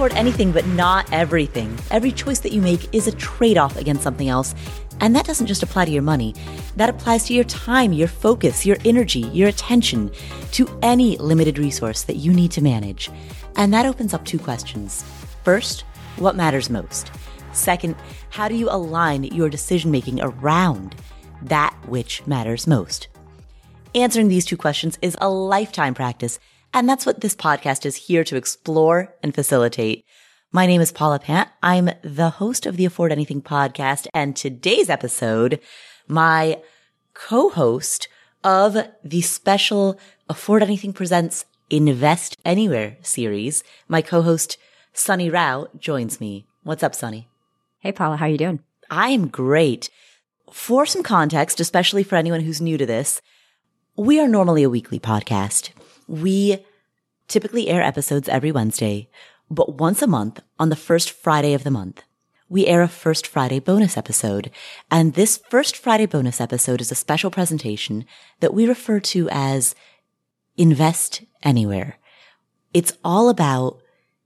afford anything, but not everything. Every choice that you make is a trade off against something else. And that doesn't just apply to your money, that applies to your time, your focus, your energy, your attention, to any limited resource that you need to manage. And that opens up two questions. First, what matters most? Second, how do you align your decision making around that which matters most? Answering these two questions is a lifetime practice, and that's what this podcast is here to explore and facilitate. My name is Paula Pant. I'm the host of the Afford Anything podcast, and today's episode, my co-host of the special Afford Anything Presents Invest Anywhere series, my co-host Sunny Rao joins me. What's up, Sunny? Hey, Paula, how are you doing? I am great. For some context, especially for anyone who's new to this, we are normally a weekly podcast. We typically air episodes every Wednesday, but once a month on the first Friday of the month, we air a First Friday bonus episode. And this First Friday bonus episode is a special presentation that we refer to as Invest Anywhere. It's all about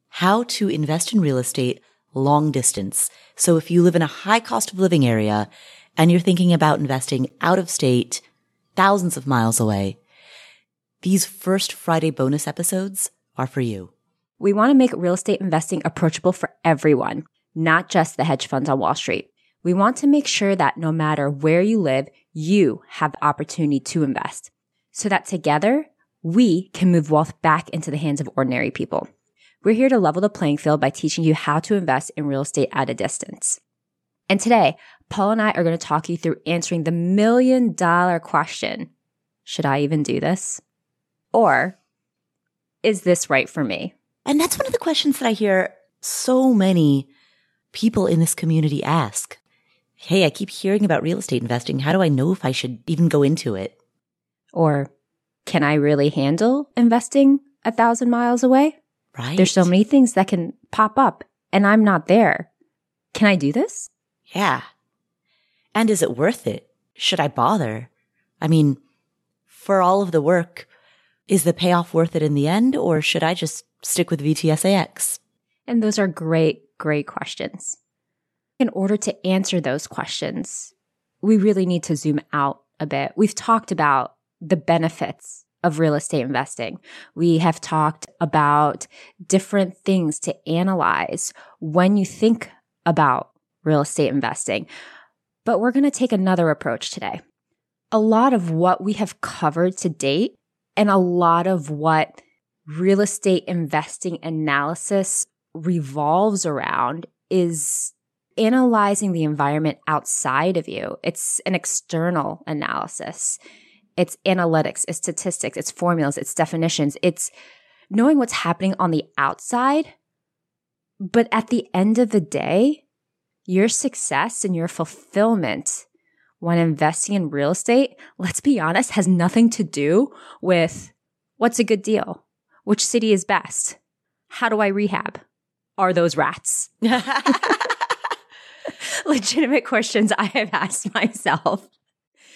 how to invest in real estate long distance. So if you live in a high cost of living area and you're thinking about investing out of state, thousands of miles away. These first Friday bonus episodes are for you. We want to make real estate investing approachable for everyone, not just the hedge funds on Wall Street. We want to make sure that no matter where you live, you have the opportunity to invest so that together we can move wealth back into the hands of ordinary people. We're here to level the playing field by teaching you how to invest in real estate at a distance. And today, Paul and I are going to talk you through answering the million dollar question Should I even do this? Or is this right for me? And that's one of the questions that I hear so many people in this community ask. Hey, I keep hearing about real estate investing. How do I know if I should even go into it? Or can I really handle investing a thousand miles away? Right. There's so many things that can pop up and I'm not there. Can I do this? Yeah. And is it worth it? Should I bother? I mean, for all of the work, is the payoff worth it in the end, or should I just stick with VTSAX? And those are great, great questions. In order to answer those questions, we really need to zoom out a bit. We've talked about the benefits of real estate investing. We have talked about different things to analyze when you think about real estate investing. But we're going to take another approach today. A lot of what we have covered to date and a lot of what real estate investing analysis revolves around is analyzing the environment outside of you. It's an external analysis. It's analytics, it's statistics, it's formulas, it's definitions. It's knowing what's happening on the outside. But at the end of the day, your success and your fulfillment when investing in real estate, let's be honest, has nothing to do with what's a good deal, which city is best, how do I rehab, are those rats? Legitimate questions I have asked myself.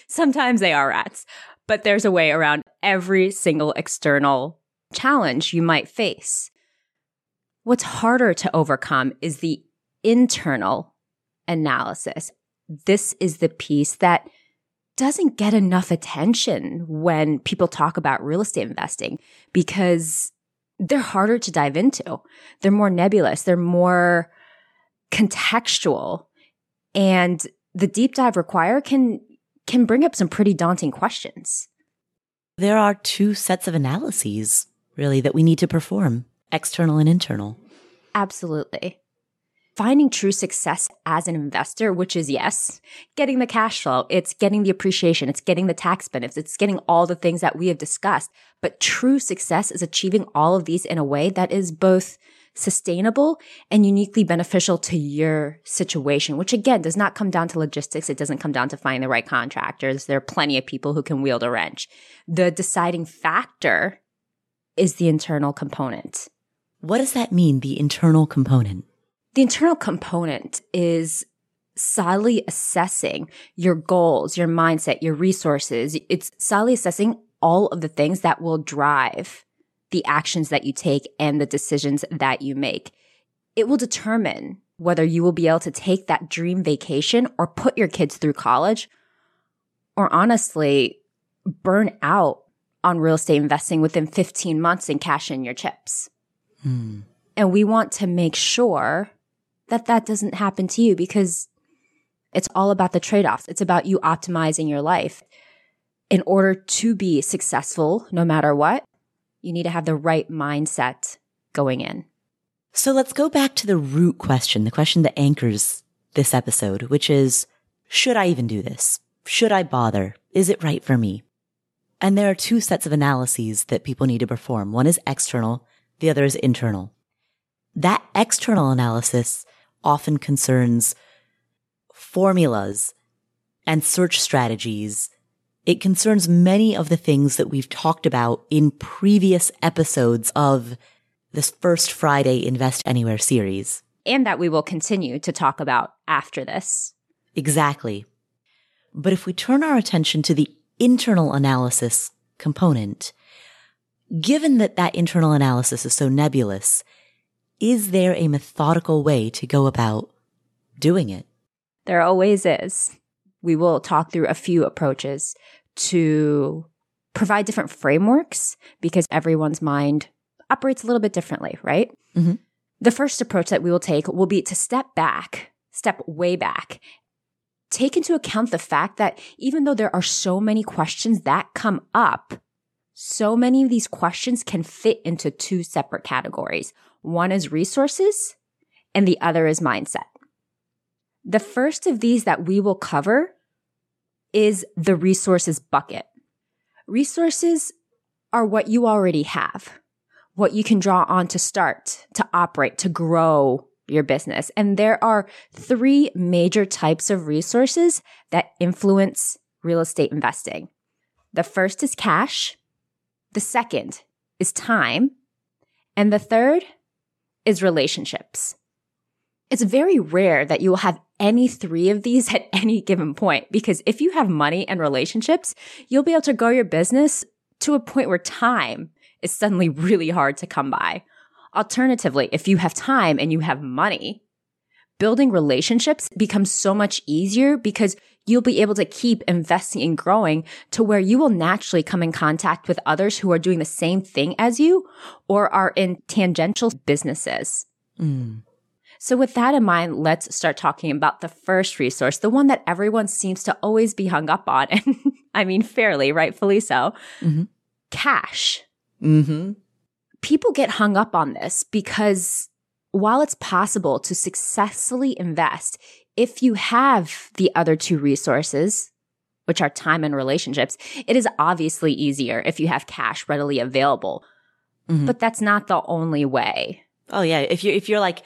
Sometimes they are rats, but there's a way around every single external challenge you might face. What's harder to overcome is the internal analysis. This is the piece that doesn't get enough attention when people talk about real estate investing because they're harder to dive into. They're more nebulous. They're more contextual and the deep dive required can, can bring up some pretty daunting questions. There are two sets of analyses really that we need to perform, external and internal. Absolutely finding true success as an investor, which is yes, getting the cash flow, it's getting the appreciation, it's getting the tax benefits, it's getting all the things that we have discussed. But true success is achieving all of these in a way that is both sustainable and uniquely beneficial to your situation, which again does not come down to logistics. It doesn't come down to finding the right contractors. There are plenty of people who can wield a wrench. The deciding factor is the internal component. What does that mean, the internal component? The internal component is solidly assessing your goals, your mindset, your resources. It's solidly assessing all of the things that will drive the actions that you take and the decisions that you make. it will determine whether you will be able to take that dream vacation or put your kids through college or honestly burn out on real estate investing within 15 months and cash in your chips. Hmm. And we want to make sure that that doesn't happen to you because it's all about the trade offs. It's about you optimizing your life. In order to be successful, no matter what, you need to have the right mindset going in. So let's go back to the root question, the question that anchors this episode, which is, should I even do this? Should I bother? Is it right for me? And there are two sets of analyses that people need to perform. One is external. The other is internal. That external analysis often concerns formulas and search strategies. It concerns many of the things that we've talked about in previous episodes of this first Friday Invest Anywhere series. And that we will continue to talk about after this. Exactly. But if we turn our attention to the internal analysis component, given that that internal analysis is so nebulous, is there a methodical way to go about doing it? There always is. We will talk through a few approaches to provide different frameworks because everyone's mind operates a little bit differently, right? Mm-hmm. The first approach that we will take will be to step back, step way back, take into account the fact that even though there are so many questions that come up, so many of these questions can fit into two separate categories. One is resources and the other is mindset. The first of these that we will cover is the resources bucket. Resources are what you already have what you can draw on to start, to operate, to grow your business. And there are three major types of resources that influence real estate investing. The first is cash. The second is time. And the third is relationships. It's very rare that you will have any three of these at any given point because if you have money and relationships, you'll be able to grow your business to a point where time is suddenly really hard to come by. Alternatively, if you have time and you have money, building relationships becomes so much easier because you'll be able to keep investing and growing to where you will naturally come in contact with others who are doing the same thing as you or are in tangential businesses. Mm. So with that in mind, let's start talking about the first resource, the one that everyone seems to always be hung up on. And I mean, fairly, rightfully so. Mm-hmm. Cash. Mm-hmm. People get hung up on this because while it's possible to successfully invest, if you have the other two resources, which are time and relationships, it is obviously easier if you have cash readily available. Mm-hmm. But that's not the only way. Oh yeah, if you if you're like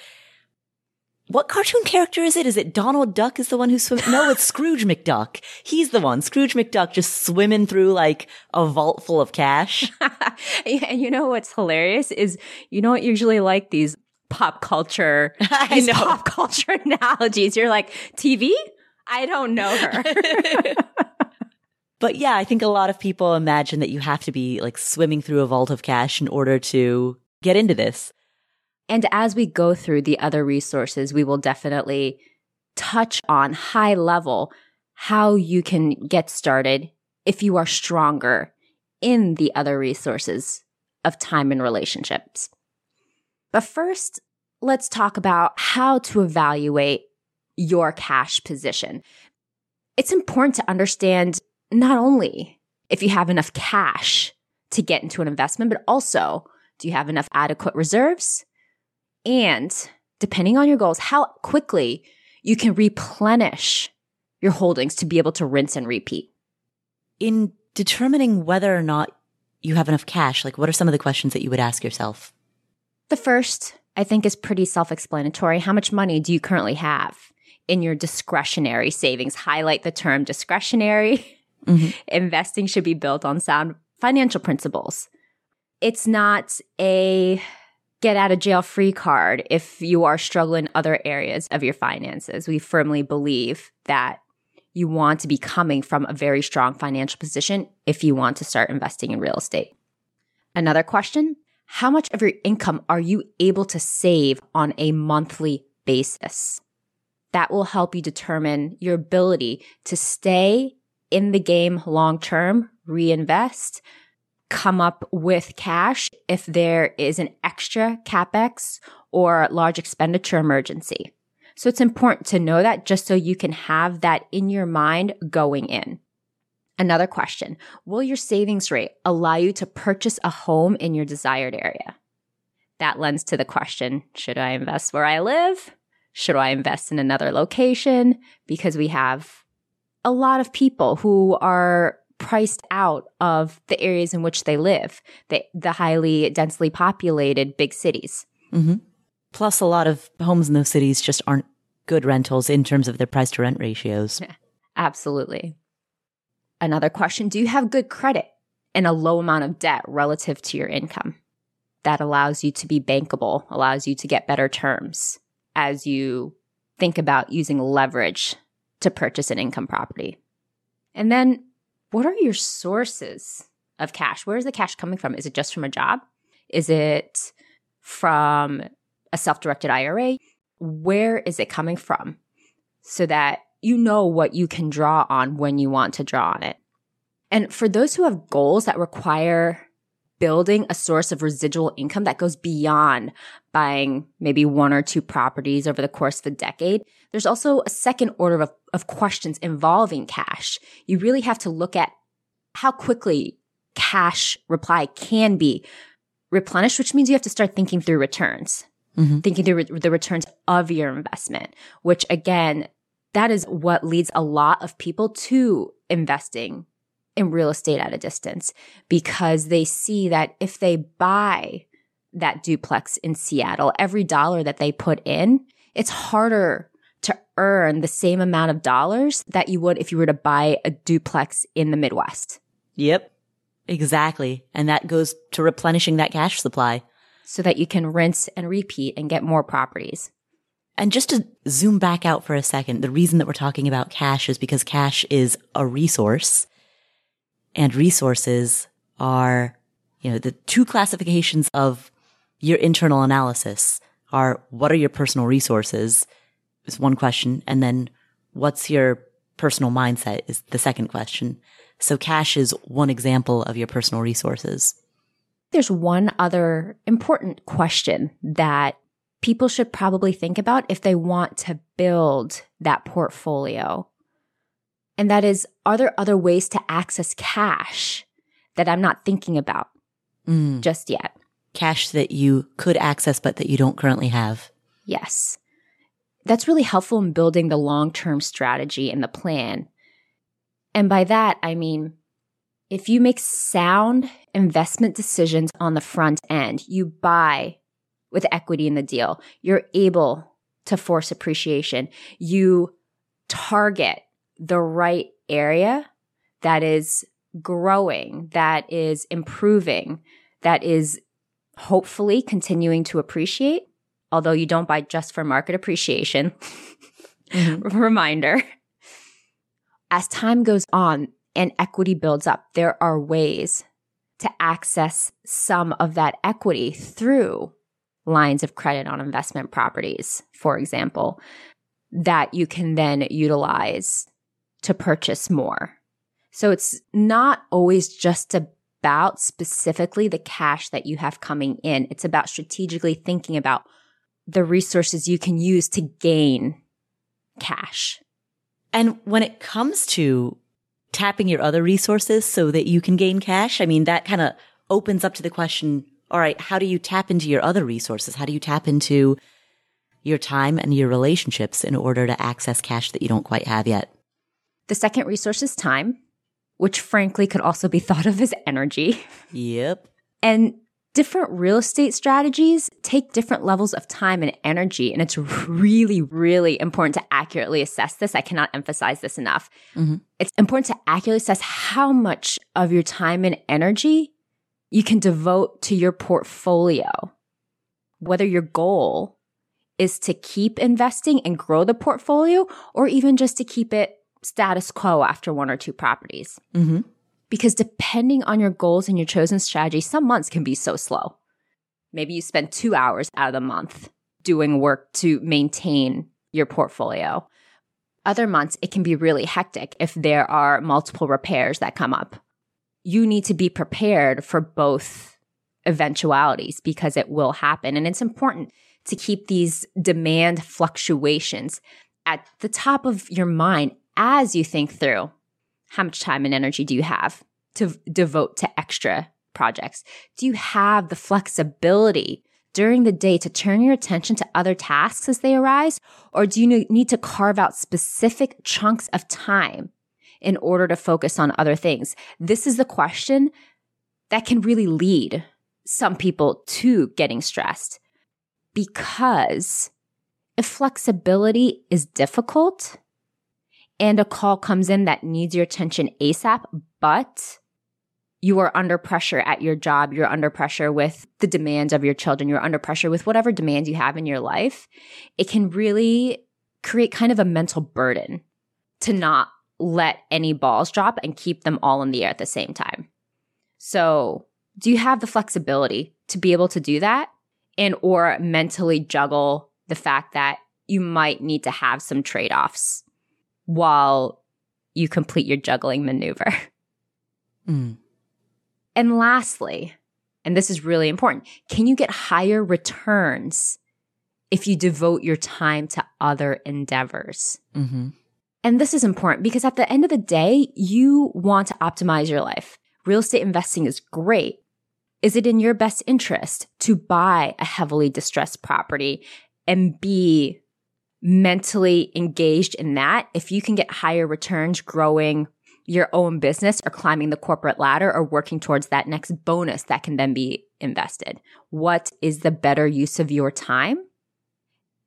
what cartoon character is it? Is it Donald Duck is the one who swims? No, it's Scrooge McDuck. He's the one. Scrooge McDuck just swimming through like a vault full of cash. and you know what's hilarious is you don't usually like these pop culture, these pop culture analogies. You're like, TV? I don't know her. but yeah, I think a lot of people imagine that you have to be like swimming through a vault of cash in order to get into this. And as we go through the other resources, we will definitely touch on high level how you can get started if you are stronger in the other resources of time and relationships. But first, let's talk about how to evaluate your cash position. It's important to understand not only if you have enough cash to get into an investment, but also do you have enough adequate reserves? and depending on your goals, how quickly you can replenish your holdings to be able to rinse and repeat. In determining whether or not you have enough cash, like what are some of the questions that you would ask yourself? The first, I think, is pretty self explanatory. How much money do you currently have in your discretionary savings? Highlight the term discretionary. Mm-hmm. Investing should be built on sound financial principles. It's not a get out of jail free card if you are struggling other areas of your finances. We firmly believe that you want to be coming from a very strong financial position if you want to start investing in real estate. Another question how much of your income are you able to save on a monthly basis? That will help you determine your ability to stay in the game long term, reinvest, come up with cash if there is an extra capex or large expenditure emergency. So it's important to know that just so you can have that in your mind going in. Another question. Will your savings rate allow you to purchase a home in your desired area? That lends to the question, should I invest where I live? Should I invest in another location? Because we have a lot of people who are priced out of the areas in which they live, the, the highly densely populated big cities. Mm-hmm. Plus, a lot of homes in those cities just aren't good rentals in terms of their price to rent ratios. Absolutely. Another question Do you have good credit and a low amount of debt relative to your income? That allows you to be bankable, allows you to get better terms as you think about using leverage to purchase an income property. And then, what are your sources of cash? Where is the cash coming from? Is it just from a job? Is it from a self directed IRA? Where is it coming from? So that you know what you can draw on when you want to draw on it. And for those who have goals that require building a source of residual income that goes beyond buying maybe one or two properties over the course of a decade, there's also a second order of, of questions involving cash. You really have to look at how quickly cash reply can be replenished, which means you have to start thinking through returns. Mm-hmm. Thinking through re- the returns of your investment, which again, that is what leads a lot of people to investing in real estate at a distance because they see that if they buy that duplex in Seattle, every dollar that they put in, it's harder to earn the same amount of dollars that you would if you were to buy a duplex in the Midwest. Yep. Exactly. And that goes to replenishing that cash supply. So that you can rinse and repeat and get more properties. And just to zoom back out for a second, the reason that we're talking about cash is because cash is a resource and resources are, you know, the two classifications of your internal analysis are what are your personal resources is one question. And then what's your personal mindset is the second question. So cash is one example of your personal resources. There's one other important question that people should probably think about if they want to build that portfolio. And that is, are there other ways to access cash that I'm not thinking about mm. just yet? Cash that you could access, but that you don't currently have. Yes. That's really helpful in building the long term strategy and the plan. And by that, I mean, if you make sound investment decisions on the front end, you buy with equity in the deal. You're able to force appreciation. You target the right area that is growing, that is improving, that is hopefully continuing to appreciate, although you don't buy just for market appreciation. Mm-hmm. Reminder. As time goes on and equity builds up, there are ways to access some of that equity through lines of credit on investment properties, for example, that you can then utilize to purchase more. So it's not always just about specifically the cash that you have coming in. It's about strategically thinking about the resources you can use to gain cash. And when it comes to tapping your other resources so that you can gain cash, I mean, that kind of opens up to the question all right, how do you tap into your other resources? How do you tap into your time and your relationships in order to access cash that you don't quite have yet? The second resource is time, which frankly could also be thought of as energy. Yep. And different real estate strategies take different levels of time and energy. And it's really, really important to accurately assess this. I cannot emphasize this enough. Mm-hmm. It's important to accurately assess how much of your time and energy you can devote to your portfolio. Whether your goal is to keep investing and grow the portfolio or even just to keep it status quo after one or two properties. Mm-hmm. Because depending on your goals and your chosen strategy, some months can be so slow. Maybe you spend two hours out of the month doing work to maintain your portfolio. Other months, it can be really hectic if there are multiple repairs that come up. You need to be prepared for both eventualities because it will happen. And it's important to keep these demand fluctuations at the top of your mind as you think through how much time and energy do you have to devote to extra projects? Do you have the flexibility during the day to turn your attention to other tasks as they arise? Or do you need to carve out specific chunks of time in order to focus on other things? This is the question that can really lead some people to getting stressed because if flexibility is difficult and a call comes in that needs your attention ASAP, but you are under pressure at your job, you're under pressure with the demands of your children, you're under pressure with whatever demands you have in your life, it can really create kind of a mental burden to not let any balls drop and keep them all in the air at the same time. So, do you have the flexibility to be able to do that and or mentally juggle the fact that you might need to have some trade-offs while you complete your juggling maneuver? Mm. And lastly, and this is really important, can you get higher returns if you devote your time to other endeavors? Mm-hmm. And this is important because at the end of the day, you want to optimize your life. Real estate investing is great. Is it in your best interest to buy a heavily distressed property and be mentally engaged in that? If you can get higher returns growing your own business or climbing the corporate ladder or working towards that next bonus that can then be invested? What is the better use of your time?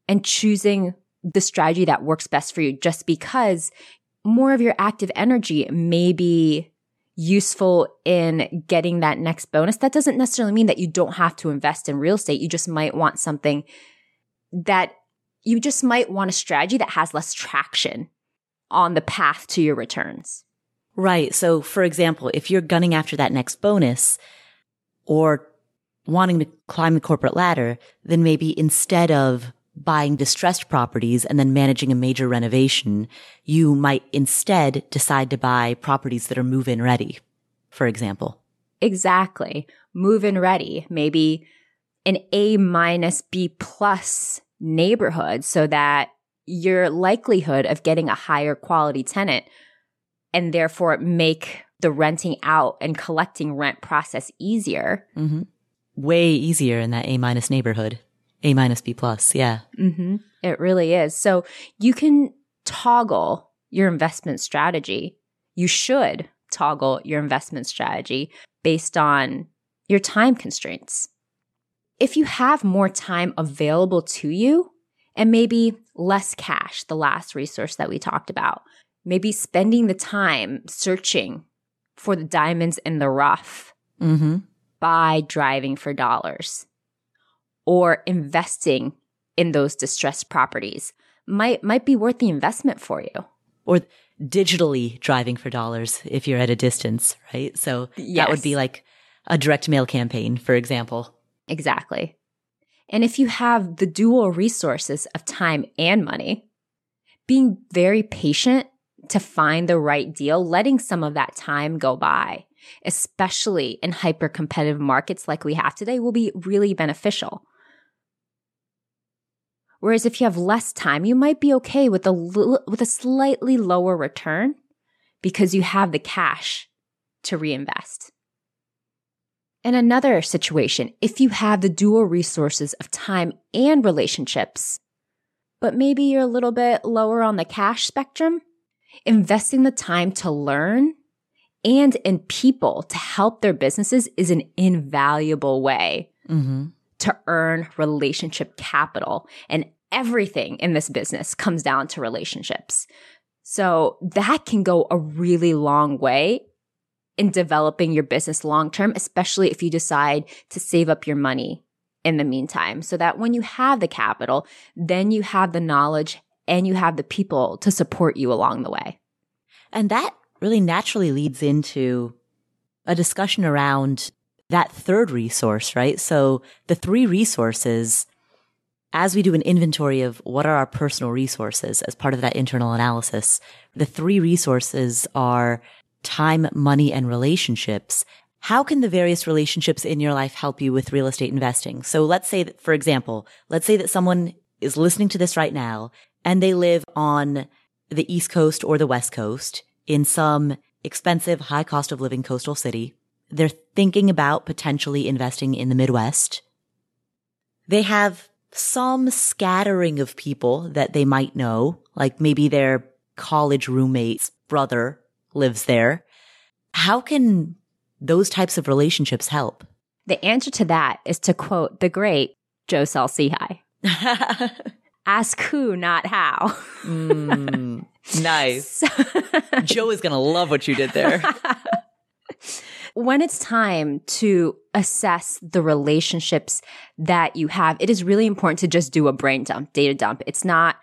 And choosing the strategy that works best for you just because more of your active energy may be useful in getting that next bonus. That doesn't necessarily mean that you don't have to invest in real estate. You just might want something that you just might want a strategy that has less traction on the path to your returns. Right. So, for example, if you're gunning after that next bonus or wanting to climb the corporate ladder, then maybe instead of buying distressed properties and then managing a major renovation, you might instead decide to buy properties that are move in ready, for example. Exactly. Move in ready. Maybe an A minus B plus neighborhood so that your likelihood of getting a higher quality tenant and therefore make the renting out and collecting rent process easier. Mm-hmm. Way easier in that A minus neighborhood. A minus B plus. Yeah. Mm-hmm. It really is. So you can toggle your investment strategy. You should toggle your investment strategy based on your time constraints. If you have more time available to you and maybe less cash, the last resource that we talked about, maybe spending the time searching for the diamonds in the rough mm-hmm. by driving for dollars or investing in those distressed properties might might be worth the investment for you or digitally driving for dollars if you're at a distance right so yes. that would be like a direct mail campaign for example exactly and if you have the dual resources of time and money being very patient to find the right deal, letting some of that time go by, especially in hyper competitive markets like we have today, will be really beneficial. Whereas if you have less time, you might be okay with a l- with a slightly lower return because you have the cash to reinvest. In another situation, if you have the dual resources of time and relationships, but maybe you're a little bit lower on the cash spectrum, Investing the time to learn and in people to help their businesses is an invaluable way mm-hmm. to earn relationship capital. And everything in this business comes down to relationships. So that can go a really long way in developing your business long term, especially if you decide to save up your money in the meantime, so that when you have the capital, then you have the knowledge and you have the people to support you along the way. And that really naturally leads into a discussion around that third resource, right? So the three resources, as we do an inventory of what are our personal resources as part of that internal analysis, the three resources are time, money, and relationships. How can the various relationships in your life help you with real estate investing? So let's say that, for example, let's say that someone is listening to this right now and they live on the East Coast or the West Coast in some expensive, high cost of living coastal city. They're thinking about potentially investing in the Midwest. They have some scattering of people that they might know, like maybe their college roommate's brother lives there. How can those types of relationships help? The answer to that is to quote the great Joe Saul-Sehy. Ask who, not how. mm, nice. Joe is going to love what you did there. when it's time to assess the relationships that you have, it is really important to just do a brain dump, data dump. It's not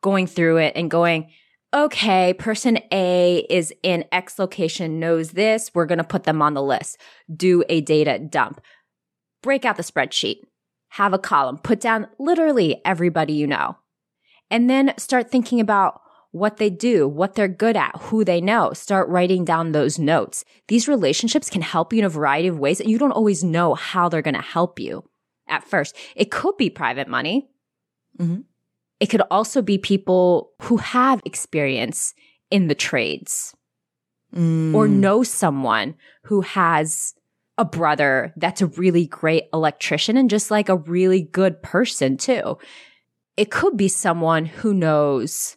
going through it and going, okay, person A is in X location, knows this. We're going to put them on the list. Do a data dump. Break out the spreadsheet. Have a column. Put down literally everybody you know. And then start thinking about what they do, what they're good at, who they know. Start writing down those notes. These relationships can help you in a variety of ways and you don't always know how they're going to help you at first. It could be private money. Mm-hmm. It could also be people who have experience in the trades mm. or know someone who has a brother that's a really great electrician and just like a really good person too. It could be someone who knows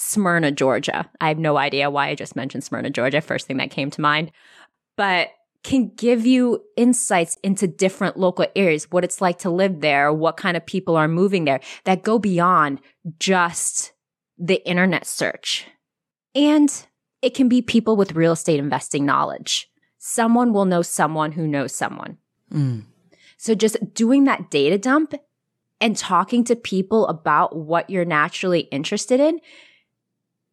Smyrna, Georgia. I have no idea why I just mentioned Smyrna, Georgia, first thing that came to mind. But can give you insights into different local areas, what it's like to live there, what kind of people are moving there that go beyond just the internet search. And it can be people with real estate investing knowledge. Someone will know someone who knows someone. Mm. So just doing that data dump and talking to people about what you're naturally interested in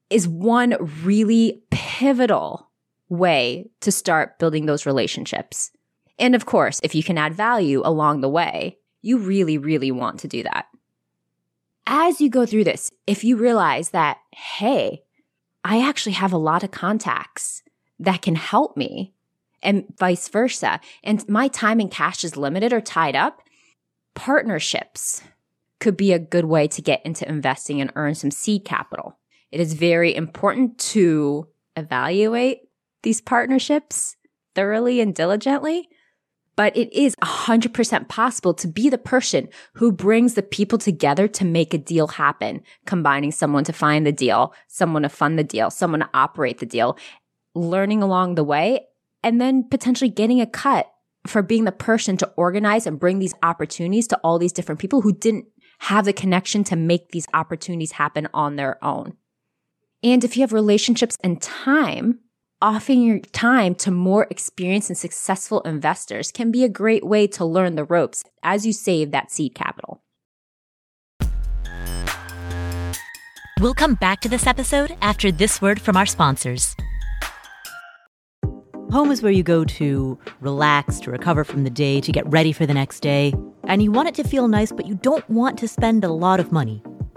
is one really pivotal way to start building those relationships. And of course, if you can add value along the way, you really, really want to do that. As you go through this, if you realize that, hey, I actually have a lot of contacts that can help me and vice versa, and my time and cash is limited or tied up, partnerships could be a good way to get into investing and earn some seed capital. It is very important to evaluate these partnerships thoroughly and diligently. But it is 100% possible to be the person who brings the people together to make a deal happen, combining someone to find the deal, someone to fund the deal, someone to operate the deal, learning along the way, and then potentially getting a cut for being the person to organize and bring these opportunities to all these different people who didn't have the connection to make these opportunities happen on their own. And if you have relationships and time, offering your time to more experienced and successful investors can be a great way to learn the ropes as you save that seed capital. We'll come back to this episode after this word from our sponsors. Home is where you go to relax, to recover from the day, to get ready for the next day. And you want it to feel nice, but you don't want to spend a lot of money.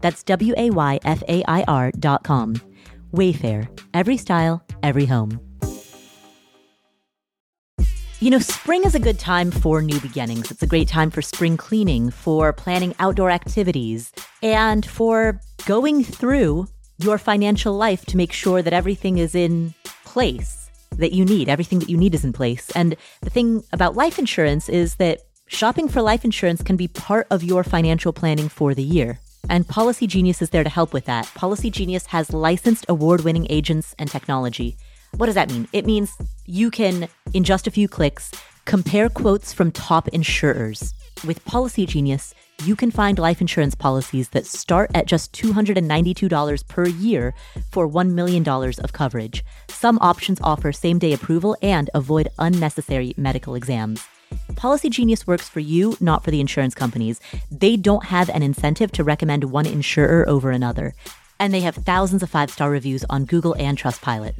That's W A Y F A I R dot com. Wayfair, every style, every home. You know, spring is a good time for new beginnings. It's a great time for spring cleaning, for planning outdoor activities, and for going through your financial life to make sure that everything is in place that you need. Everything that you need is in place. And the thing about life insurance is that shopping for life insurance can be part of your financial planning for the year. And Policy Genius is there to help with that. Policy Genius has licensed award winning agents and technology. What does that mean? It means you can, in just a few clicks, compare quotes from top insurers. With Policy Genius, you can find life insurance policies that start at just $292 per year for $1 million of coverage. Some options offer same day approval and avoid unnecessary medical exams. Policy Genius works for you, not for the insurance companies. They don't have an incentive to recommend one insurer over another. And they have thousands of five star reviews on Google and Trustpilot.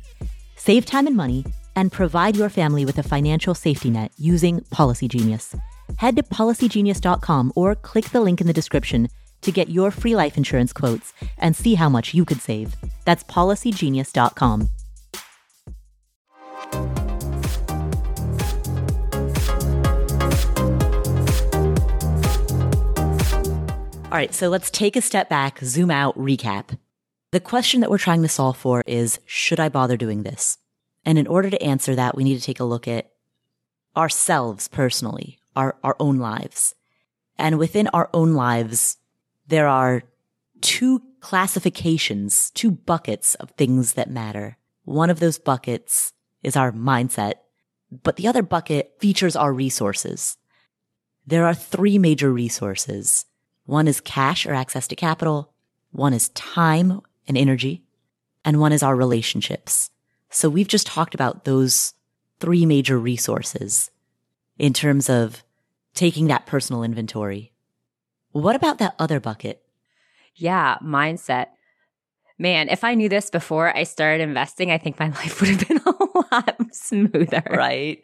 Save time and money and provide your family with a financial safety net using Policy Genius. Head to policygenius.com or click the link in the description to get your free life insurance quotes and see how much you could save. That's policygenius.com. All right, so let's take a step back, zoom out, recap. The question that we're trying to solve for is should I bother doing this? And in order to answer that, we need to take a look at ourselves personally, our, our own lives. And within our own lives, there are two classifications, two buckets of things that matter. One of those buckets is our mindset, but the other bucket features our resources. There are three major resources. One is cash or access to capital. One is time and energy. And one is our relationships. So we've just talked about those three major resources in terms of taking that personal inventory. What about that other bucket? Yeah, mindset. Man, if I knew this before I started investing, I think my life would have been a lot smoother. Right.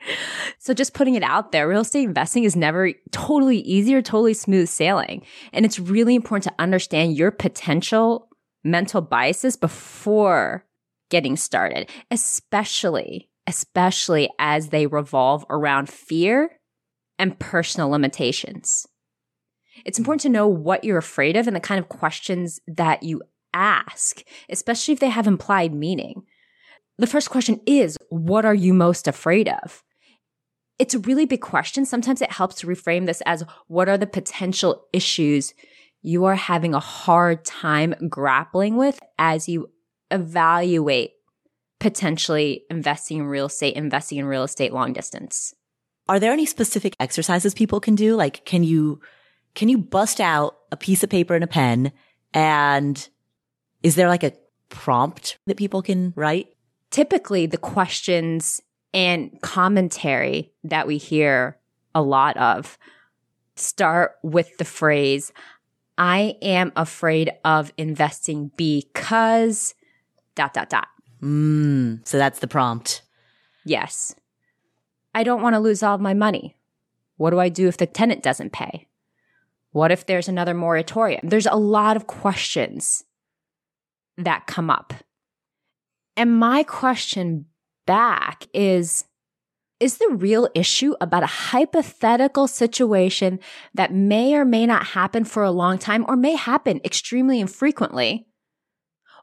So just putting it out there, real estate investing is never totally easy or totally smooth sailing. And it's really important to understand your potential mental biases before getting started, especially, especially as they revolve around fear and personal limitations. It's important to know what you're afraid of and the kind of questions that you ask, especially if they have implied meaning. The first question is, what are you most afraid of? It's a really big question. Sometimes it helps to reframe this as, what are the potential issues you are having a hard time grappling with as you evaluate potentially investing in real estate, investing in real estate long distance. Are there any specific exercises people can do? Like, can you, can you bust out a piece of paper and a pen and is there like a prompt that people can write? Typically the questions and commentary that we hear a lot of start with the phrase, I am afraid of investing because dot, dot, dot. Mm, so that's the prompt. Yes. I don't want to lose all of my money. What do I do if the tenant doesn't pay? What if there's another moratorium? There's a lot of questions that come up. And my question back is Is the real issue about a hypothetical situation that may or may not happen for a long time or may happen extremely infrequently?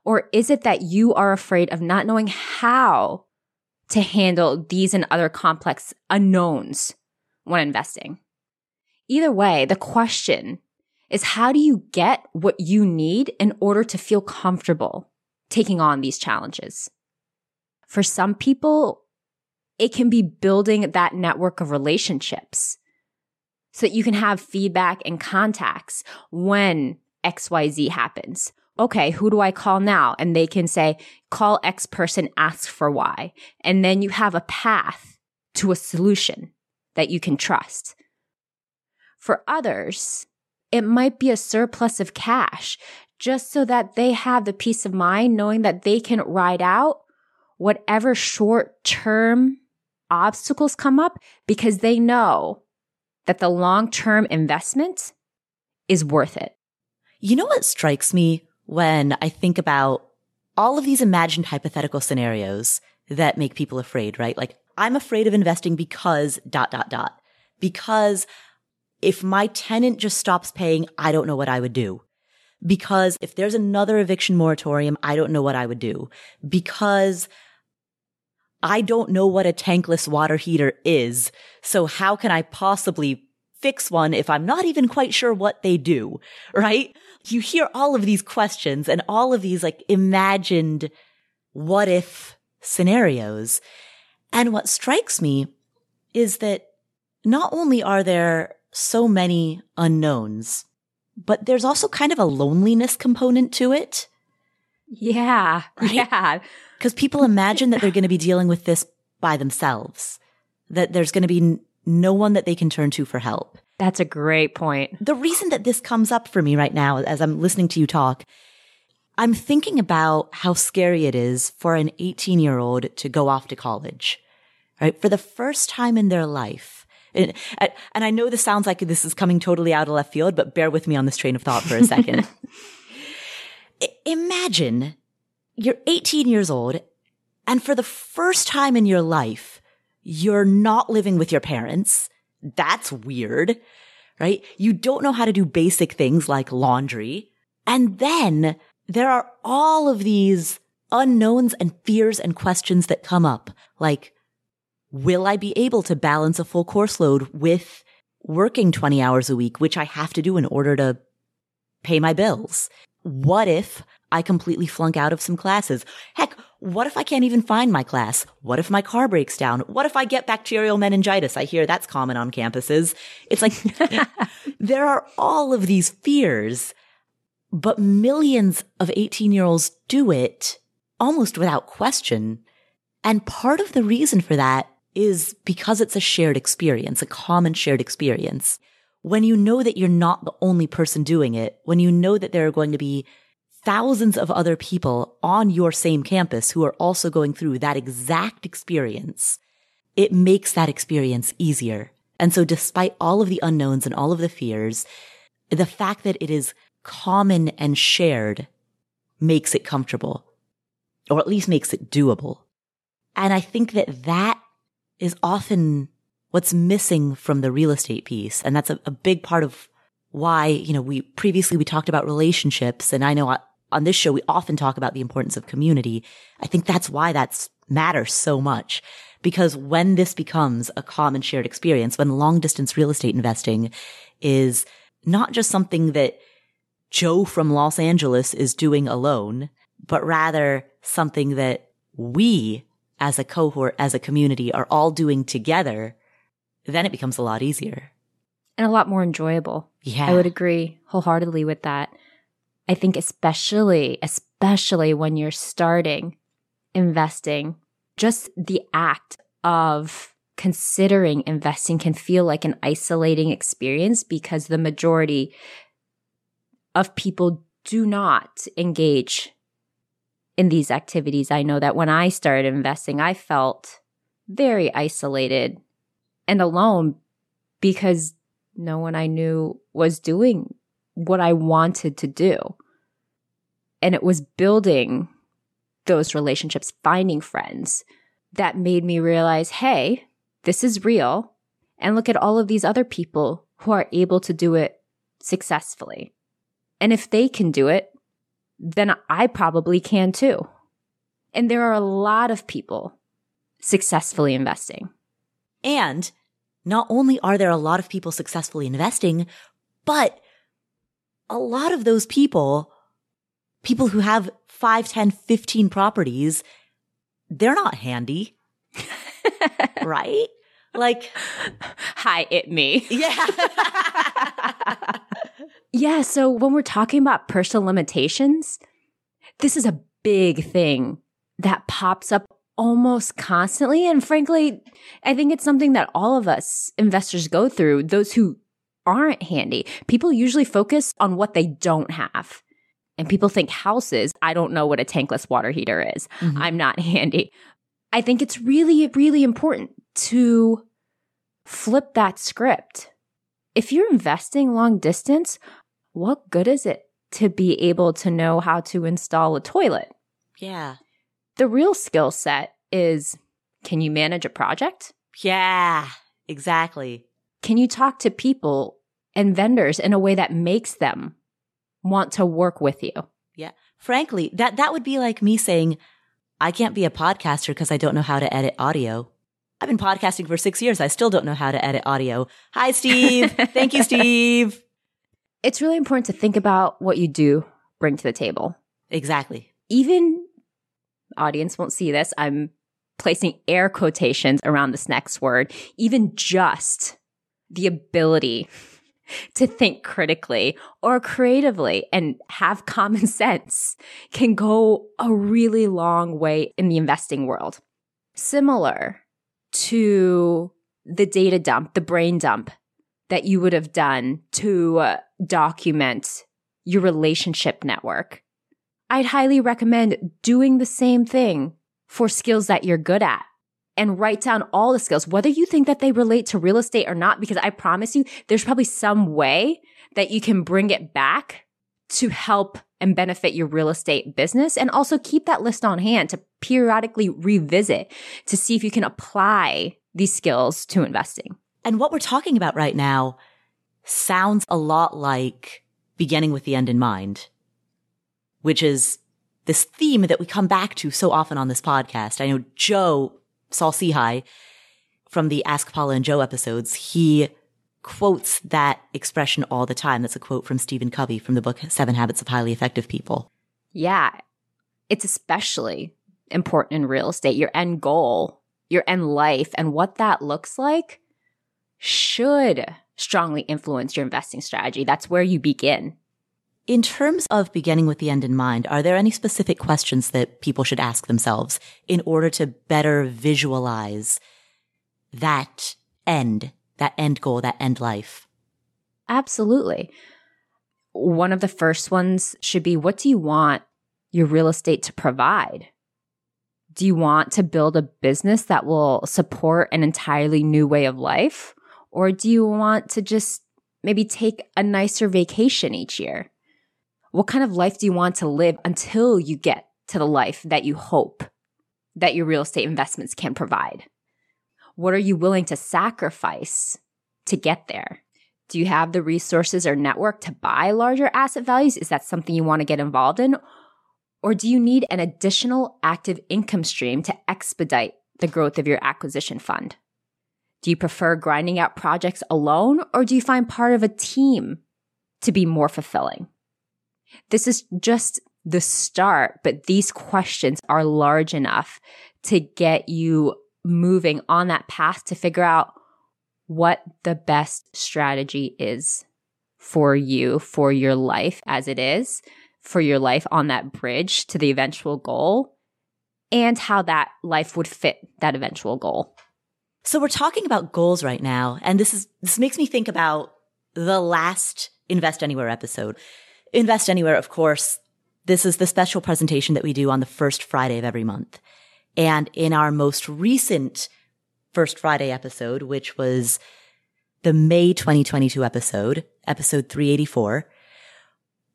Or is it that you are afraid of not knowing how to handle these and other complex unknowns when investing? Either way, the question is how do you get what you need in order to feel comfortable taking on these challenges? For some people, it can be building that network of relationships so that you can have feedback and contacts when XYZ happens okay, who do I call now? And they can say, call X person, ask for Y. And then you have a path to a solution that you can trust. For others, it might be a surplus of cash just so that they have the peace of mind knowing that they can ride out whatever short term obstacles come up because they know that the long term investment is worth it. You know what strikes me when I think about all of these imagined hypothetical scenarios that make people afraid, right? Like, I'm afraid of investing because dot, dot, dot. Because if my tenant just stops paying, I don't know what I would do. Because if there's another eviction moratorium, I don't know what I would do. Because I don't know what a tankless water heater is. So how can I possibly fix one if I'm not even quite sure what they do? Right? You hear all of these questions and all of these like imagined what if scenarios. And what strikes me is that not only are there so many unknowns, but there's also kind of a loneliness component to it. Yeah. Right? Yeah. Because people imagine that they're going to be dealing with this by themselves, that there's going to be n- no one that they can turn to for help. That's a great point. The reason that this comes up for me right now, as I'm listening to you talk, I'm thinking about how scary it is for an 18 year old to go off to college, right? For the first time in their life. And, and I know this sounds like this is coming totally out of left field, but bear with me on this train of thought for a second. Imagine you're 18 years old and for the first time in your life, you're not living with your parents. That's weird, right? You don't know how to do basic things like laundry. And then there are all of these unknowns and fears and questions that come up. Like, will I be able to balance a full course load with working 20 hours a week, which I have to do in order to pay my bills? What if I completely flunk out of some classes. Heck, what if I can't even find my class? What if my car breaks down? What if I get bacterial meningitis? I hear that's common on campuses. It's like there are all of these fears, but millions of 18 year olds do it almost without question. And part of the reason for that is because it's a shared experience, a common shared experience. When you know that you're not the only person doing it, when you know that there are going to be thousands of other people on your same campus who are also going through that exact experience, it makes that experience easier. And so despite all of the unknowns and all of the fears, the fact that it is common and shared makes it comfortable or at least makes it doable. And I think that that is often what's missing from the real estate piece. And that's a, a big part of why, you know, we previously we talked about relationships and I know on this show, we often talk about the importance of community. I think that's why that's matters so much. Because when this becomes a common shared experience, when long distance real estate investing is not just something that Joe from Los Angeles is doing alone, but rather something that we as a cohort, as a community are all doing together, then it becomes a lot easier. And a lot more enjoyable. Yeah. I would agree wholeheartedly with that. I think especially, especially when you're starting investing, just the act of considering investing can feel like an isolating experience because the majority of people do not engage in these activities. I know that when I started investing, I felt very isolated and alone because no one I knew was doing what I wanted to do. And it was building those relationships, finding friends that made me realize, hey, this is real. And look at all of these other people who are able to do it successfully. And if they can do it, then I probably can too. And there are a lot of people successfully investing. And not only are there a lot of people successfully investing, but a lot of those people, people who have 5, 10, 15 properties, they're not handy. right? Like, hi, it me. Yeah. yeah. So when we're talking about personal limitations, this is a big thing that pops up almost constantly. And frankly, I think it's something that all of us investors go through, those who aren't handy. People usually focus on what they don't have. And people think houses, I don't know what a tankless water heater is. Mm-hmm. I'm not handy. I think it's really, really important to flip that script. If you're investing long distance, what good is it to be able to know how to install a toilet? Yeah. The real skill set is Can you manage a project? Yeah, exactly. Can you talk to people and vendors in a way that makes them want to work with you? Yeah. Frankly, that, that would be like me saying, I can't be a podcaster because I don't know how to edit audio. I've been podcasting for six years. I still don't know how to edit audio. Hi, Steve. Thank you, Steve. It's really important to think about what you do bring to the table. Exactly. Even audience won't see this. I'm placing air quotations around this next word. Even just the ability to think critically or creatively and have common sense can go a really long way in the investing world. Similar to the data dump, the brain dump that you would have done to uh, document your relationship network. I'd highly recommend doing the same thing for skills that you're good at and write down all the skills, whether you think that they relate to real estate or not, because I promise you, there's probably some way that you can bring it back to help and benefit your real estate business. And also keep that list on hand to periodically revisit to see if you can apply these skills to investing. And what we're talking about right now sounds a lot like beginning with the end in mind, which is this theme that we come back to so often on this podcast. I know Joe Saul Sehy from the Ask Paula and Joe episodes, he quotes that expression all the time. That's a quote from Stephen Covey from the book Seven Habits of Highly Effective People. Yeah. It's especially important in real estate. Your end goal, your end life, and what that looks like should strongly influence your investing strategy. That's where you begin. In terms of beginning with the end in mind, are there any specific questions that people should ask themselves in order to better visualize that end, that end goal, that end life? Absolutely. One of the first ones should be what do you want your real estate to provide? Do you want to build a business that will support an entirely new way of life? Or do you want to just maybe take a nicer vacation each year? What kind of life do you want to live until you get to the life that you hope that your real estate investments can provide? What are you willing to sacrifice to get there? Do you have the resources or network to buy larger asset values? Is that something you want to get involved in? Or do you need an additional active income stream to expedite the growth of your acquisition fund? Do you prefer grinding out projects alone or do you find part of a team to be more fulfilling? This is just the start, but these questions are large enough to get you moving on that path to figure out what the best strategy is for you, for your life as it is, for your life on that bridge to the eventual goal, and how that life would fit that eventual goal. So we're talking about goals right now, and this is this makes me think about the last Invest Anywhere episode. Invest Anywhere, of course, this is the special presentation that we do on the first Friday of every month. And in our most recent first Friday episode, which was the May 2022 episode, episode 384,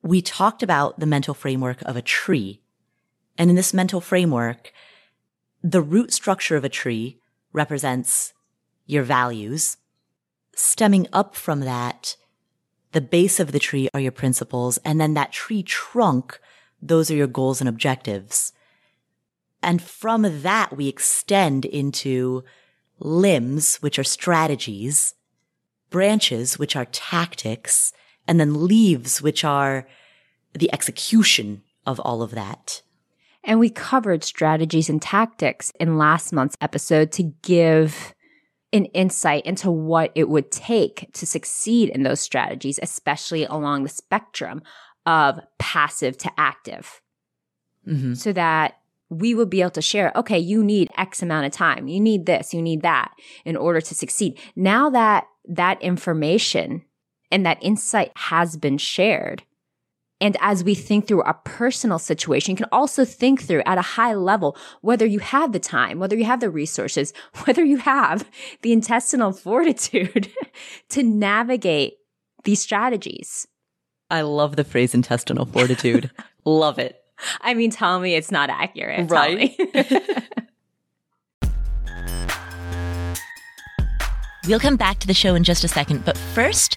we talked about the mental framework of a tree. And in this mental framework, the root structure of a tree represents your values. Stemming up from that the base of the tree are your principles. And then that tree trunk, those are your goals and objectives. And from that, we extend into limbs, which are strategies, branches, which are tactics, and then leaves, which are the execution of all of that. And we covered strategies and tactics in last month's episode to give an insight into what it would take to succeed in those strategies, especially along the spectrum of passive to active. Mm-hmm. So that we would be able to share, okay, you need X amount of time. You need this, you need that in order to succeed. Now that that information and that insight has been shared, and as we think through our personal situation, you can also think through at a high level whether you have the time, whether you have the resources, whether you have the intestinal fortitude to navigate these strategies. I love the phrase intestinal fortitude. love it. I mean, tell me it's not accurate. Right. We'll come back to the show in just a second, but first,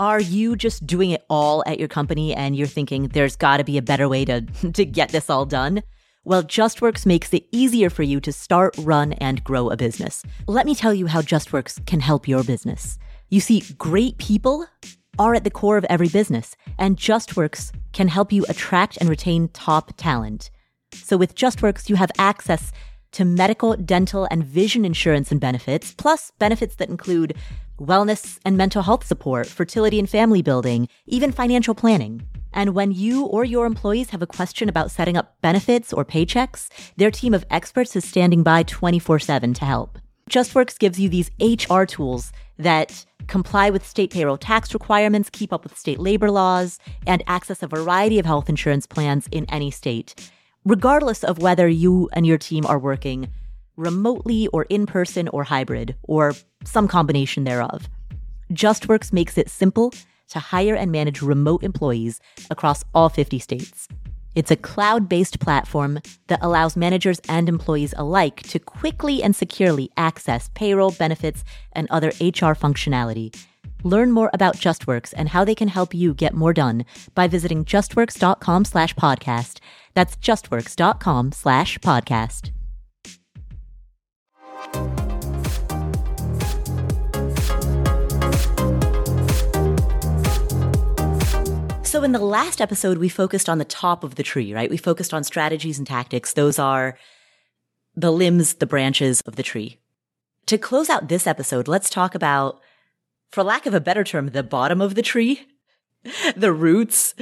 Are you just doing it all at your company and you're thinking there's got to be a better way to, to get this all done? Well, JustWorks makes it easier for you to start, run, and grow a business. Let me tell you how JustWorks can help your business. You see, great people are at the core of every business, and JustWorks can help you attract and retain top talent. So with JustWorks, you have access to medical, dental, and vision insurance and benefits, plus benefits that include wellness and mental health support, fertility and family building, even financial planning. And when you or your employees have a question about setting up benefits or paychecks, their team of experts is standing by 24 7 to help. JustWorks gives you these HR tools that comply with state payroll tax requirements, keep up with state labor laws, and access a variety of health insurance plans in any state, regardless of whether you and your team are working remotely or in person or hybrid, or some combination thereof. JustWorks makes it simple to hire and manage remote employees across all 50 states. It's a cloud based platform that allows managers and employees alike to quickly and securely access payroll, benefits, and other HR functionality. Learn more about JustWorks and how they can help you get more done by visiting justworks.com slash podcast. That's justworks.com slash podcast. So, in the last episode, we focused on the top of the tree, right? We focused on strategies and tactics. Those are the limbs, the branches of the tree. To close out this episode, let's talk about, for lack of a better term, the bottom of the tree, the roots,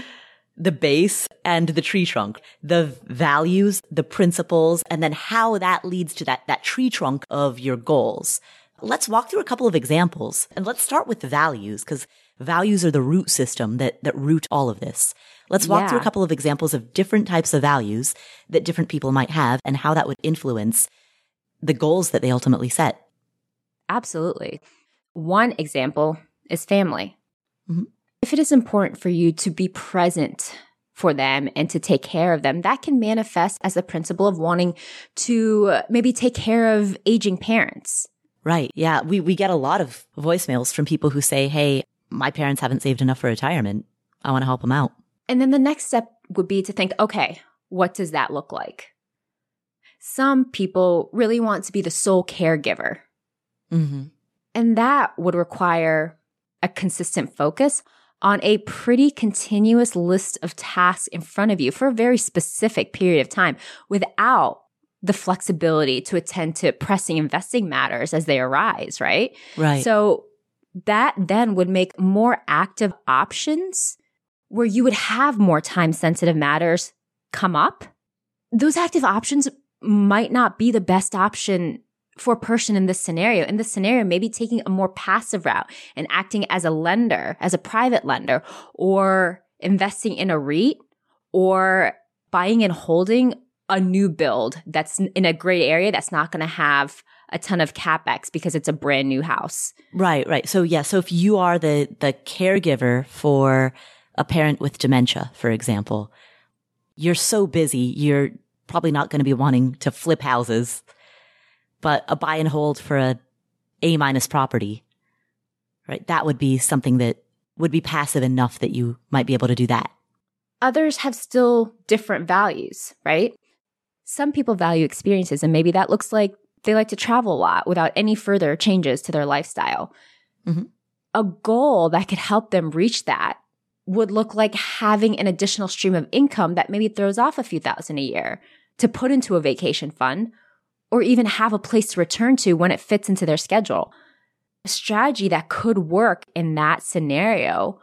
the base, and the tree trunk, the values, the principles, and then how that leads to that, that tree trunk of your goals. Let's walk through a couple of examples and let's start with the values because values are the root system that, that root all of this. Let's walk yeah. through a couple of examples of different types of values that different people might have and how that would influence the goals that they ultimately set. Absolutely. One example is family. Mm-hmm. If it is important for you to be present for them and to take care of them, that can manifest as a principle of wanting to maybe take care of aging parents. Right. Yeah. We, we get a lot of voicemails from people who say, Hey, my parents haven't saved enough for retirement. I want to help them out. And then the next step would be to think, okay, what does that look like? Some people really want to be the sole caregiver. Mm-hmm. And that would require a consistent focus on a pretty continuous list of tasks in front of you for a very specific period of time without the flexibility to attend to pressing investing matters as they arise, right? Right. So that then would make more active options where you would have more time sensitive matters come up. Those active options might not be the best option for a person in this scenario. In this scenario, maybe taking a more passive route and acting as a lender, as a private lender, or investing in a REIT, or buying and holding a new build that's in a great area that's not going to have a ton of capex because it's a brand new house. Right, right. So yeah, so if you are the the caregiver for a parent with dementia, for example, you're so busy, you're probably not going to be wanting to flip houses, but a buy and hold for a A minus property, right? That would be something that would be passive enough that you might be able to do that. Others have still different values, right? Some people value experiences, and maybe that looks like they like to travel a lot without any further changes to their lifestyle. Mm-hmm. a goal that could help them reach that would look like having an additional stream of income that maybe throws off a few thousand a year to put into a vacation fund or even have a place to return to when it fits into their schedule. A strategy that could work in that scenario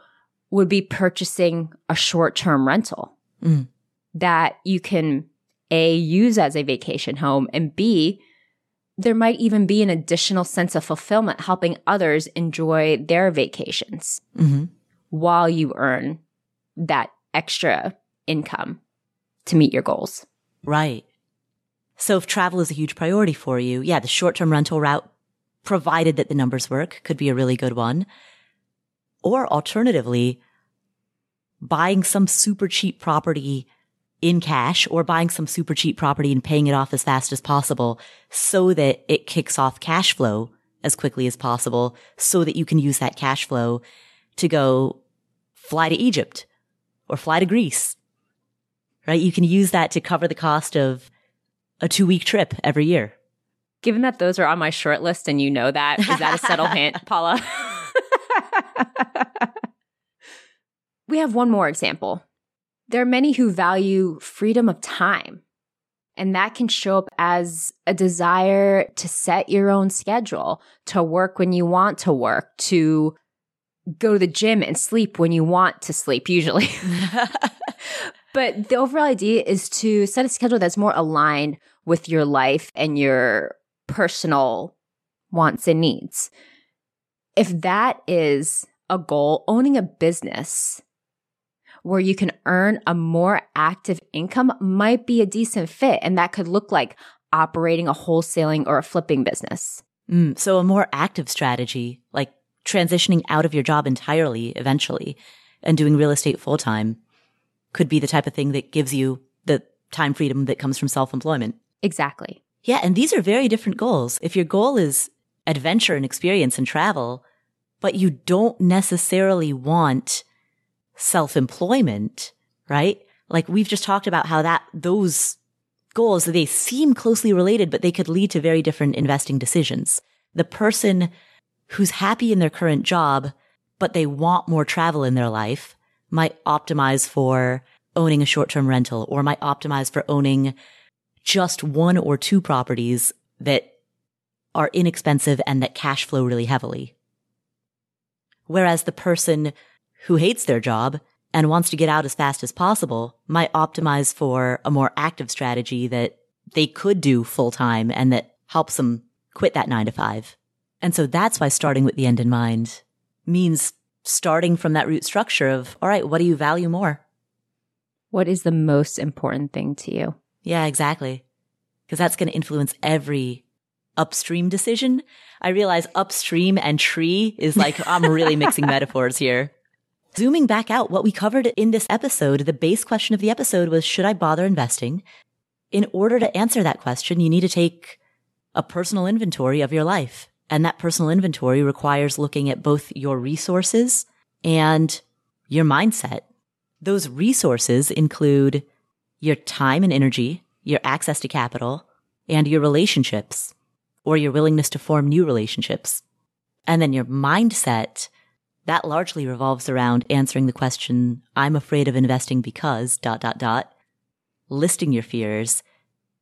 would be purchasing a short term rental mm. that you can A, use as a vacation home, and B, there might even be an additional sense of fulfillment helping others enjoy their vacations mm-hmm. while you earn that extra income to meet your goals. Right. So if travel is a huge priority for you, yeah, the short term rental route, provided that the numbers work, could be a really good one. Or alternatively, buying some super cheap property in cash or buying some super cheap property and paying it off as fast as possible so that it kicks off cash flow as quickly as possible so that you can use that cash flow to go fly to Egypt or fly to Greece. Right? You can use that to cover the cost of a two week trip every year. Given that those are on my short list and you know that, is that a subtle hint, Paula? we have one more example. There are many who value freedom of time. And that can show up as a desire to set your own schedule, to work when you want to work, to go to the gym and sleep when you want to sleep, usually. but the overall idea is to set a schedule that's more aligned with your life and your personal wants and needs. If that is a goal, owning a business where you can earn a more active income might be a decent fit. And that could look like operating a wholesaling or a flipping business. Mm, so a more active strategy, like transitioning out of your job entirely eventually and doing real estate full time could be the type of thing that gives you the time freedom that comes from self employment. Exactly. Yeah. And these are very different goals. If your goal is adventure and experience and travel, but you don't necessarily want self employment, right? Like we've just talked about how that, those goals, they seem closely related, but they could lead to very different investing decisions. The person who's happy in their current job, but they want more travel in their life might optimize for owning a short term rental or might optimize for owning just one or two properties that are inexpensive and that cash flow really heavily. Whereas the person who hates their job and wants to get out as fast as possible might optimize for a more active strategy that they could do full time and that helps them quit that nine to five. And so that's why starting with the end in mind means starting from that root structure of, all right, what do you value more? What is the most important thing to you? Yeah, exactly. Because that's going to influence every upstream decision. I realize upstream and tree is like, I'm really mixing metaphors here. Zooming back out, what we covered in this episode, the base question of the episode was, should I bother investing? In order to answer that question, you need to take a personal inventory of your life. And that personal inventory requires looking at both your resources and your mindset. Those resources include your time and energy, your access to capital, and your relationships or your willingness to form new relationships. And then your mindset that largely revolves around answering the question, I'm afraid of investing because dot, dot, dot, listing your fears.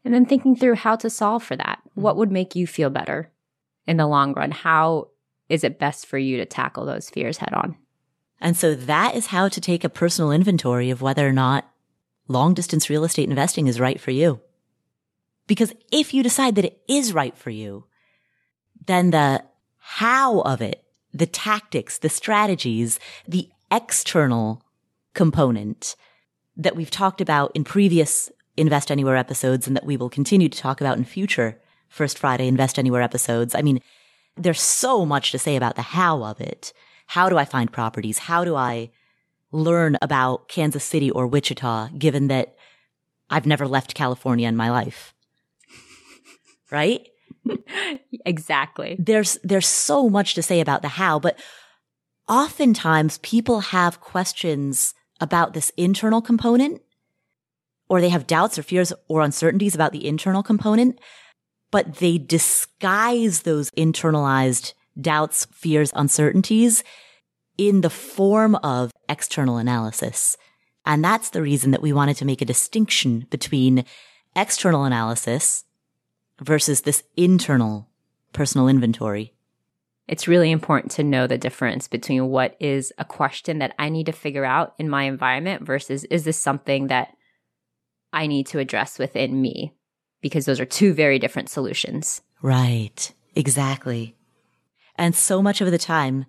And then thinking through how to solve for that. Mm-hmm. What would make you feel better in the long run? How is it best for you to tackle those fears head on? And so that is how to take a personal inventory of whether or not long distance real estate investing is right for you. Because if you decide that it is right for you, then the how of it the tactics, the strategies, the external component that we've talked about in previous Invest Anywhere episodes and that we will continue to talk about in future First Friday Invest Anywhere episodes. I mean, there's so much to say about the how of it. How do I find properties? How do I learn about Kansas City or Wichita, given that I've never left California in my life? right? exactly. There's there's so much to say about the how, but oftentimes people have questions about this internal component or they have doubts or fears or uncertainties about the internal component, but they disguise those internalized doubts, fears, uncertainties in the form of external analysis. And that's the reason that we wanted to make a distinction between external analysis versus this internal personal inventory. It's really important to know the difference between what is a question that I need to figure out in my environment versus is this something that I need to address within me? Because those are two very different solutions. Right. Exactly. And so much of the time,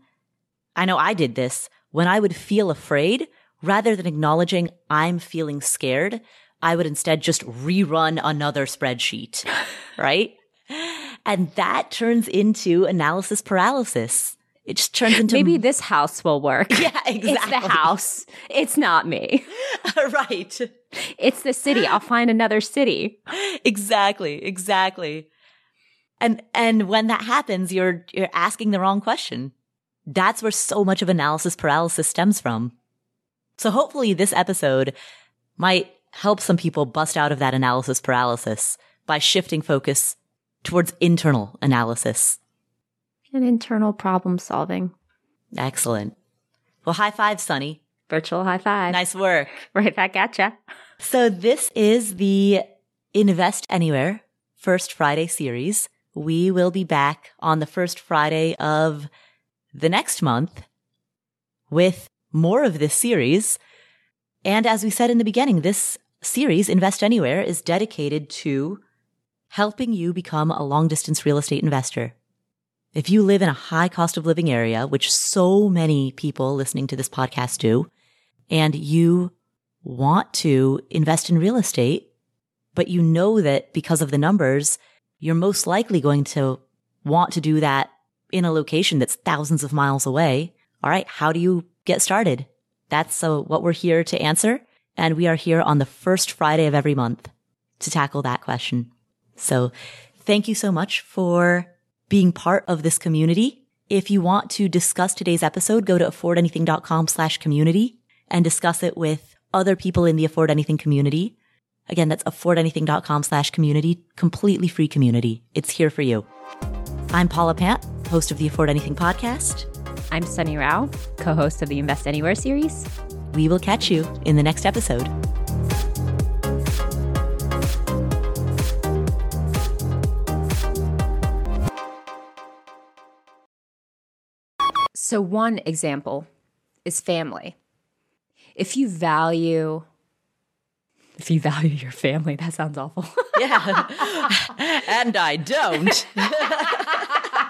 I know I did this when I would feel afraid rather than acknowledging I'm feeling scared. I would instead just rerun another spreadsheet, right? And that turns into analysis paralysis. It just turns into maybe this house will work. Yeah, exactly. It's the house. It's not me. right. It's the city. I'll find another city. Exactly. Exactly. And and when that happens, you're you're asking the wrong question. That's where so much of analysis paralysis stems from. So hopefully this episode might help some people bust out of that analysis paralysis by shifting focus towards internal analysis and internal problem solving. Excellent. Well, high five, Sunny. Virtual high five. Nice work. Right back at ya. So this is the Invest Anywhere First Friday series. We will be back on the first Friday of the next month with more of this series. And as we said in the beginning, this series, Invest Anywhere, is dedicated to helping you become a long distance real estate investor. If you live in a high cost of living area, which so many people listening to this podcast do, and you want to invest in real estate, but you know that because of the numbers, you're most likely going to want to do that in a location that's thousands of miles away. All right. How do you get started? That's uh, what we're here to answer. And we are here on the first Friday of every month to tackle that question. So thank you so much for being part of this community. If you want to discuss today's episode, go to affordanything.com slash community and discuss it with other people in the Afford Anything community. Again, that's affordanything.com slash community, completely free community. It's here for you. I'm Paula Pant, host of the Afford Anything podcast. I'm Sunny Rao, co host of the Invest Anywhere series. We will catch you in the next episode. So, one example is family. If you value, if you value your family, that sounds awful. yeah. and I don't.